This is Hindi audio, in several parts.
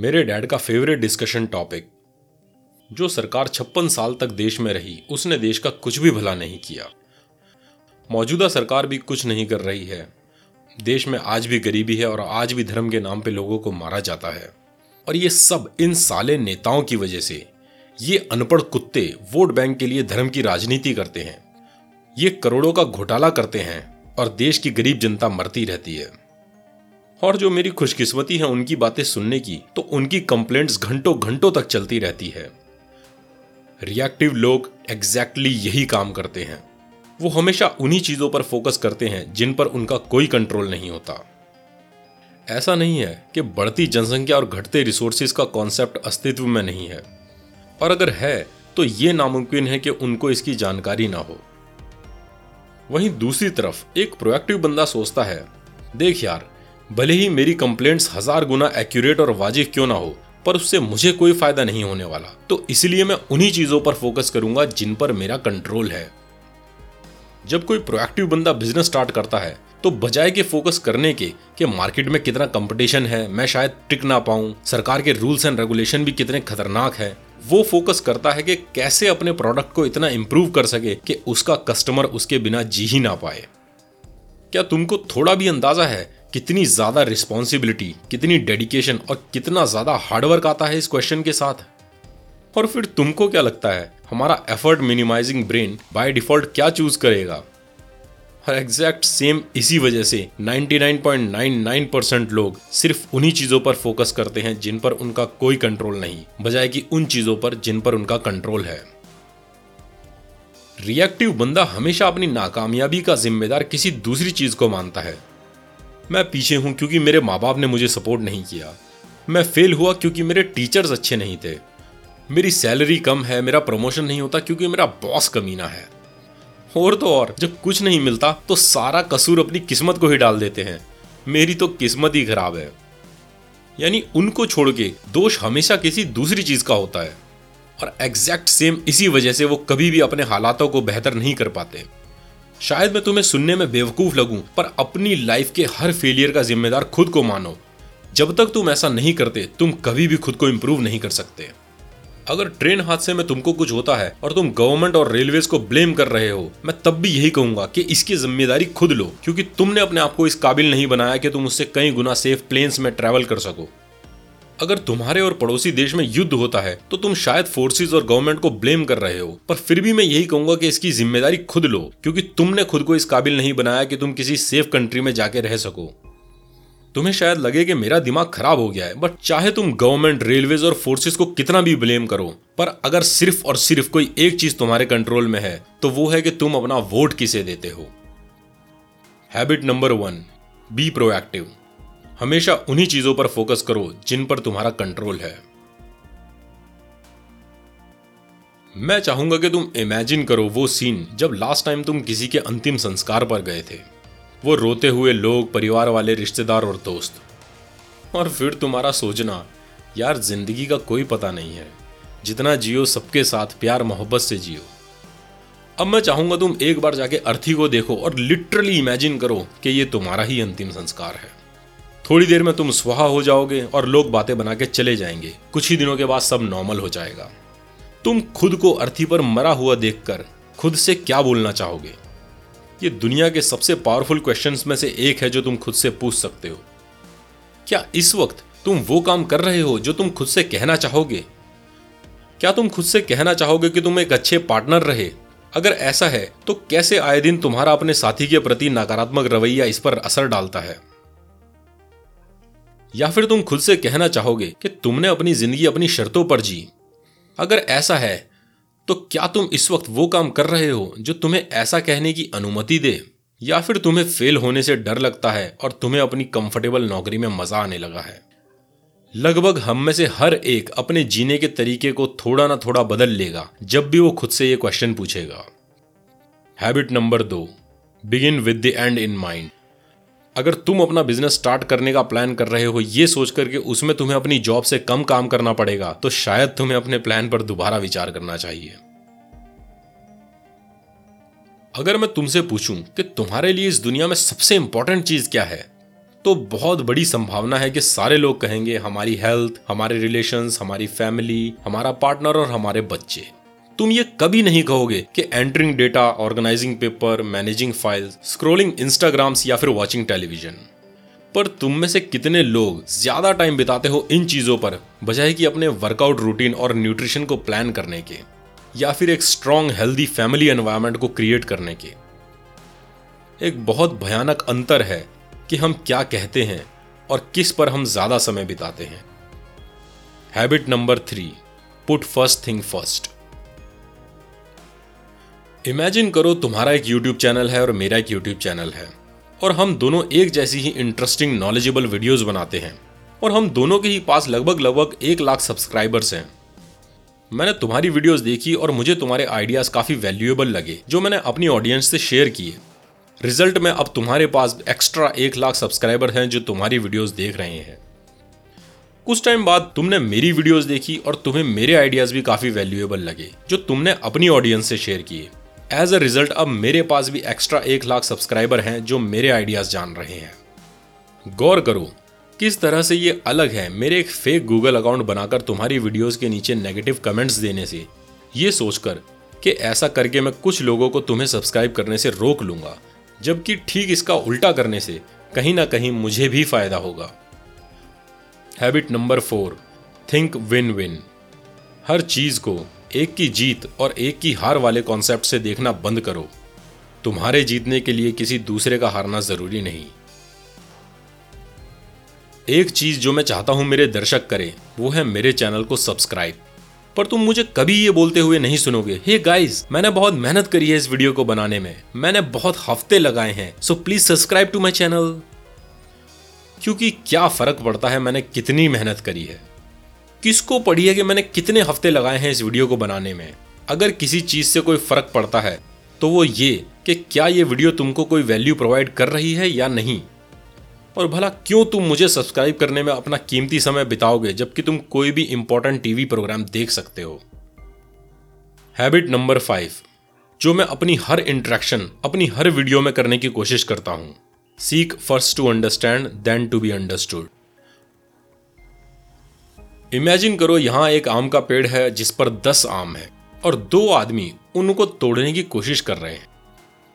मेरे डैड का फेवरेट डिस्कशन टॉपिक जो सरकार छप्पन साल तक देश में रही, उसने देश का कुछ भी भला नहीं किया। मौजूदा सरकार भी कुछ नहीं कर रही है। देश में आज भी गरीबी है और आज भी धर्म के नाम पे लोगों को मारा जाता है। और ये सब इन साले नेताओं की वजह से, ये अनपढ़ कुत्ते वोट बैंक के लिए धर्म की राजनीति करते हैं। ये करोड़ों का घोटाला करते हैं और देश की गरीब जनता मरती रहती है। और जो मेरी खुशकिस्मती है उनकी बातें सुनने की तो उनकी कंप्लेंट्स घंटों घंटों तक चलती रहती है। रिएक्टिव लोग एग्जैक्टली exactly यही काम करते हैं। वो हमेशा उन्हीं चीज़ों पर फोकस करते हैं जिन पर उनका कोई कंट्रोल नहीं होता। ऐसा नहीं है कि बढ़ती जनसंख्या और घटते रिसोर्सेज का कॉन्सेप्ट अस्तित्व में नहीं है। और अगर है तो ये नामुमकिन है कि उनको इसकी जानकारी ना हो। वहीं दूसरी तरफ़ एक प्रोएक्टिव बंदा सोचता है, देख यार भले ही मेरी कंप्लेंट्स हज़ार गुना एक्यूरेट और वाजिब क्यों ना हो, पर उससे मुझे कोई फ़ायदा नहीं होने वाला। तो इसलिए मैं उन्हीं चीज़ों पर फोकस करूँगा जिन पर मेरा कंट्रोल है। जब कोई प्रोएक्टिव बंदा बिज़नेस स्टार्ट करता है तो बजाय के फोकस करने के, कि मार्केट में कितना कंपटीशन है, मैं शायद टिक ना पाऊँ, सरकार के रूल्स एंड रेगुलेशन भी कितने खतरनाक है, वो फोकस करता है कि कैसे अपने प्रोडक्ट को इतना इंप्रूव कर सके कि उसका कस्टमर उसके बिना जी ही ना पाए। क्या तुमको थोड़ा भी अंदाज़ा है कितनी ज़्यादा रिस्पॉन्सिबिलिटी कितनी डेडिकेशन और कितना ज़्यादा हार्डवर्क आता है इस क्वेश्चन के साथ? और फिर तुमको क्या लगता है, हमारा effort minimising brain by default क्या चूज़ करेगा? और एग्जैक्ट सेम इसी वजह से 99.99 परसेंट लोग सिर्फ़ उन्हीं चीज़ों पर फोकस करते हैं जिन पर उनका कोई कंट्रोल नहीं, बजाय कि उन चीज़ों पर जिन पर उनका कंट्रोल है। रिएक्टिव बंदा हमेशा अपनी नाकामयाबी का जिम्मेदार किसी दूसरी चीज़ को मानता है। मैं पीछे हूँ क्योंकि मेरे माँ बाप ने मुझे सपोर्ट नहीं किया। मैं फेल हुआ क्योंकि मेरे टीचर्स अच्छे नहीं थे। मेरी सैलरी कम है, मेरा प्रमोशन नहीं होता क्योंकि मेरा बॉस कमीना है। और तो और, जब कुछ नहीं मिलता तो सारा कसूर अपनी किस्मत को ही डाल देते हैं। मेरी तो किस्मत ही खराब है। यानी उनको छोड़ के दोष हमेशा किसी दूसरी चीज़ का होता है। और एग्जैक्ट सेम इसी वजह से वो कभी भी अपने हालातों को बेहतर नहीं कर पाते। शायद मैं तुम्हें सुनने में बेवकूफ़ लगूं, पर अपनी लाइफ के हर फेलियर का जिम्मेदार खुद को मानो। जब तक तुम ऐसा नहीं करते, तुम कभी भी खुद को इंप्रूव नहीं कर सकते। अगर ट्रेन हादसे में तुमको कुछ होता है और तुम गवर्नमेंट और रेलवेज को ब्लेम कर रहे हो, मैं तब भी यही कहूँगा कि इसकी ज़िम्मेदारी खुद लो, क्योंकि तुमने अपने आप को इस काबिल नहीं बनाया कि तुम उससे कई गुना सेफ़ प्लेन्स में ट्रेवल कर सको। अगर तुम्हारे और पड़ोसी देश में युद्ध होता है तो तुम शायद फोर्सेज और गवर्नमेंट को ब्लेम कर रहे हो। पर फिर भी मैं यही कहूँगा कि इसकी ज़िम्मेदारी खुद लो, क्योंकि तुमने खुद को इस काबिल नहीं बनाया कि तुम किसी सेफ़ कंट्री में जाके रह सको। तुम्हें शायद लगे कि मेरा दिमाग खराब हो गया है बट चाहे तुम गवर्नमेंट रेलवेज और फोर्सेस को कितना भी ब्लेम करो, पर अगर सिर्फ़ और सिर्फ़ कोई एक चीज़ तुम्हारे कंट्रोल में है तो वो है कि तुम अपना वोट किसे देते हो। Habit number one be proactive हमेशा उन्हीं चीज़ों पर फोकस करो जिन पर तुम्हारा कंट्रोल है। मैं चाहूँगा कि तुम इमेजिन करो वो सीन जब लास्ट टाइम तुम किसी के अंतिम संस्कार पर गए थे। वो रोते हुए लोग, परिवार वाले, रिश्तेदार और दोस्त। और फिर तुम्हारा सोचना, यार, ज़िंदगी का कोई पता नहीं है। जितना जियो, सबके साथ प्यार, मोहब्बत से जियो। अब मैं चाहूँगा तुम एक बार जाके अर्थी को देखो और लिटरली इमेजिन करो कि ये तुम्हारा ही अंतिम संस्कार है। थोड़ी देर में तुम स्वाहा हो जाओगे और लोग बातें बना के चले जाएँगे। कुछ ही दिनों के बाद सब नॉर्मल हो जाएगा। तुम खुद को अर्थी पर मरा हुआ देखकर खुद से क्या बोलना चाहोगे? ये दुनिया के सबसे पावरफुल क्वेश्चंस में से एक है जो तुम खुद से पूछ सकते हो। क्या इस वक्त तुम वो काम कर रहे हो जो तुम खुद से कहना चाहोगे? क्या तुम खुद से कहना चाहोगे कि तुम एक अच्छे पार्टनर रहे? अगर ऐसा है तो कैसे आए दिन तुम्हारा अपने साथी के प्रति नकारात्मक रवैया इस पर असर डालता है? या फिर तुम खुद से कहना चाहोगे कि तुमने अपनी ज़िंदगी अपनी शर्तों पर जी। अगर ऐसा है तो क्या तुम इस वक्त वो काम कर रहे हो जो तुम्हें ऐसा कहने की अनुमति दे? या फिर तुम्हें फेल होने से डर लगता है और तुम्हें अपनी कंफर्टेबल नौकरी में मज़ा आने लगा है? लगभग हम में से हर एक अपने जीने के तरीके को थोड़ा ना थोड़ा बदल लेगा, जब भी वो खुद से ये क्वेश्चन पूछेगा। हैबिट नंबर दो. Begin with the end in mind अगर तुम अपना बिज़नेस स्टार्ट करने का प्लान कर रहे हो, ये सोच करके उसमें तुम्हें अपनी जॉब से कम काम करना पड़ेगा तो शायद तुम्हें अपने प्लान पर दोबारा विचार करना चाहिए। अगर मैं तुमसे पूछूँ कि तुम्हारे लिए इस दुनिया में सबसे इंपॉर्टेंट चीज़ क्या है तो बहुत बड़ी संभावना है कि सारे लोग कहेंगे, हमारी हेल्थ हमारे रिलेशंस हमारी फैमिली हमारा पार्टनर और हमारे बच्चे। तुम ये कभी नहीं कहोगे कि entering data organising paper managing files scrolling Instagrams या फिर वॉचिंग टेलीविज़न पर तुम में से कितने लोग ज़्यादा टाइम बिताते हो इन चीज़ों पर, बजाय कि अपने वर्कआउट रूटीन और न्यूट्रिशन को प्लान करने के, या फिर एक स्ट्रॉन्ग हेल्दी फैमिली एनवायरमेंट को क्रिएट करने के? एक बहुत भयानक अंतर है कि हम क्या कहते हैं और किस पर हम ज़्यादा समय बिताते हैं। Habit number three put first thing first imagine करो तुम्हारा एक यूट्यूब चैनल है और मेरा एक यूट्यूब चैनल है। और हम दोनों एक जैसी ही इंटरेस्टिंग नॉलेजेबल वीडियोस बनाते हैं। और हम दोनों के ही पास लगभग लगभग एक लाख सब्सक्राइबर्स हैं। मैंने तुम्हारी वीडियोस देखी और मुझे तुम्हारे आइडियाज़ काफ़ी वैल्यूएबल लगे, जो मैंने अपनी ऑडियंस से शेयर किए। रिज़ल्ट में अब तुम्हारे पास एक्स्ट्रा एक लाख सब्सक्राइबर हैं जो तुम्हारी वीडियोस देख रहे हैं। कुछ टाइम बाद तुमने मेरी वीडियोस देखी और तुम्हें मेरे आइडियाज़ भी काफ़ी वैल्यूएबल लगे, जो तुमने अपनी ऑडियंस से शेयर किए। एज अ रिज़ल्ट अब मेरे पास भी एक्स्ट्रा एक लाख सब्सक्राइबर हैं जो मेरे आइडियाज़ जान रहे हैं। गौर करो, किस तरह से ये अलग है मेरे एक फेक गूगल अकाउंट बनाकर तुम्हारी वीडियोस के नीचे नेगेटिव कमेंट्स देने से। ये सोचकर कि ऐसा करके मैं कुछ लोगों को तुम्हें सब्सक्राइब करने से रोक लूँगा, जबकि ठीक इसका उल्टा करने से कहीं ना कहीं मुझे भी फ़ायदा होगा। Habit number four think win win हर चीज़ को एक की जीत और एक की हार वाले कॉन्सेप्ट से देखना बंद करो। तुम्हारे जीतने के लिए किसी दूसरे का हारना ज़रूरी नहीं। एक चीज़ जो मैं चाहता हूँ मेरे दर्शक करें, वो है मेरे चैनल को सब्सक्राइब। पर तुम मुझे कभी ये बोलते हुए नहीं सुनोगे। हे hey गाइस मैंने बहुत मेहनत करी है इस वीडियो को बनाने में। मैंने बहुत हफ़्ते लगाए हैं। So please subscribe to my channel क्योंकि क्या फ़र्क पड़ता है मैंने कितनी मेहनत करी है। किसको पढ़ी है कि मैंने कितने हफ़्ते लगाए हैं इस वीडियो को बनाने में? अगर किसी चीज़ से कोई फ़र्क पड़ता है तो वो ये कि क्या ये वीडियो तुमको कोई वैल्यू प्रोवाइड कर रही है या नहीं? और भला क्यों तुम मुझे सब्सक्राइब करने में अपना कीमती समय बिताओगे, जबकि तुम कोई भी इंपॉर्टेंट टीवी प्रोग्राम देख सकते हो? हैबिट नंबर फाइव जो मैं अपनी हर इंट्रैक्शन अपनी हर वीडियो में करने की कोशिश करता हूँ seek first to understand then to be understood imagine करो यहाँ एक आम का पेड़ है जिस पर दस आम है और दो आदमी उनको तोड़ने की कोशिश कर रहे हैं।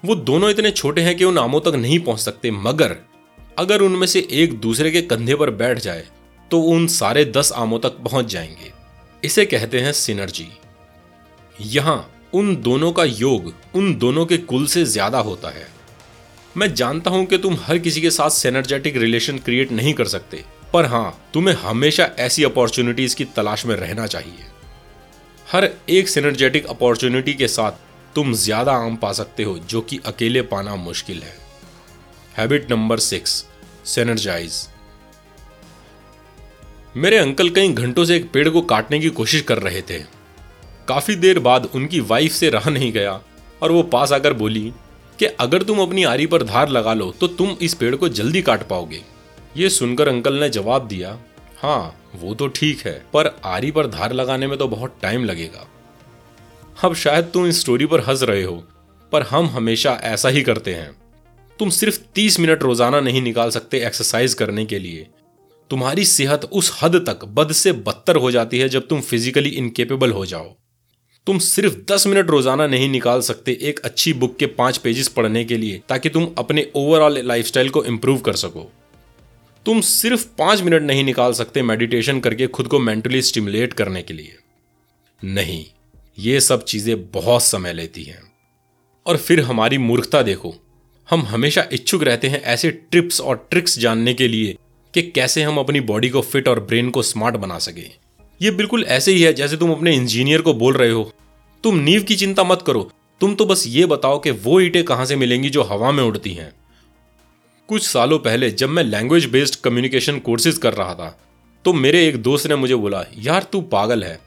वो दोनों इतने छोटे हैं कि उन आमों तक नहीं पहुँच सकते, मगर अगर उनमें से एक दूसरे के कंधे पर बैठ जाए तो उन सारे दस आमों तक पहुँच जाएँगे। इसे कहते हैं सिनर्जी। यहाँ उन दोनों का योग उन दोनों के कुल से ज़्यादा होता है। मैं जानता हूँ कि तुम हर किसी के साथ सेनर्जेटिक रिलेशन क्रिएट नहीं कर सकते। पर हाँ, तुम्हें हमेशा ऐसी अपॉर्चुनिटीज़ की तलाश में रहना चाहिए। हर एक सिनर्जेटिक अपॉर्चुनिटी के साथ तुम ज़्यादा आम पा सकते हो, जो कि अकेले पाना मुश्किल है। हैबिट नंबर सिक्स सेनर्जाइज मेरे अंकल कई घंटों से एक पेड़ को काटने की कोशिश कर रहे थे। काफ़ी देर बाद उनकी वाइफ से रहा नहीं गया और वो पास आकर बोली कि अगर तुम अपनी आरी पर धार लगा लो तो तुम इस पेड़ को जल्दी काट पाओगे। ये सुनकर अंकल ने जवाब दिया हाँ वो तो ठीक है, पर आरी पर धार लगाने में तो बहुत टाइम लगेगा। अब शायद तुम इस स्टोरी पर हंस रहे हो, पर हम हमेशा ऐसा ही करते हैं। तुम सिर्फ़ तीस मिनट रोज़ाना नहीं निकाल सकते एक्सरसाइज करने के लिए। तुम्हारी सेहत उस हद तक बद से बदतर हो जाती है जब तुम फिजिकली इनकेपेबल हो जाओ। तुम सिर्फ़ दस मिनट रोज़ाना नहीं निकाल सकते एक अच्छी बुक के पाँच पेजेस पढ़ने के लिए, ताकि तुम अपने ओवरऑल लाइफस्टाइल को इंप्रूव कर सको। तुम सिर्फ़ पाँच मिनट नहीं निकाल सकते मेडिटेशन करके खुद को मेंटली स्टिमुलेट करने के लिए। नहीं, ये सब चीज़ें बहुत समय लेती हैं। और फिर हमारी मूर्खता देखो, हम हमेशा इच्छुक रहते हैं ऐसे ट्रिप्स और ट्रिक्स जानने के लिए कि कैसे हम अपनी बॉडी को फिट और ब्रेन को स्मार्ट बना सके। ये बिल्कुल ऐसे ही है जैसे तुम अपने इंजीनियर को बोल रहे हो। तुम नींव की चिंता मत करो, तुम तो बस ये बताओ कि वो ईंटें कहाँ से मिलेंगी जो हवा में उड़ती हैं। कुछ सालों पहले जब मैं लैंग्वेज बेस्ड कम्युनिकेशन कोर्सेज कर रहा था तो मेरे एक दोस्त ने मुझे बोला, यार, तू पागल है।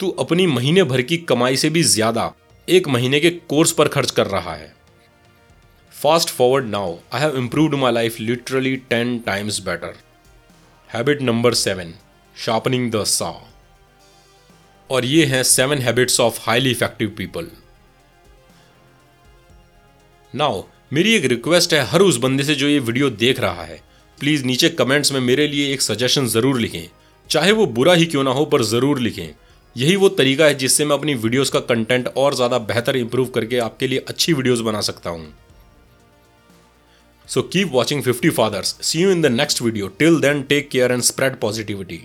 तू अपनी महीने भर की कमाई से भी ज़्यादा एक महीने के कोर्स पर खर्च कर रहा है। Fast forward now I have improved my life literally ten times better habit number seven sharpening the saw और ये हैं seven habits of highly effective people now मेरी एक रिक्वेस्ट है हर उस बंदे से जो ये वीडियो देख रहा है। प्लीज़ नीचे कमेंट्स में मेरे लिए एक सजेशन ज़रूर लिखें। चाहे वो बुरा ही क्यों ना हो, पर ज़रूर लिखें। यही वो तरीका है जिससे मैं अपनी वीडियोस का कंटेंट और ज़्यादा बेहतर इंप्रूव करके आपके लिए अच्छी वीडियोस बना सकता हूँ। So keep watching 50 fathers see you in the next video till then take care and spread positivity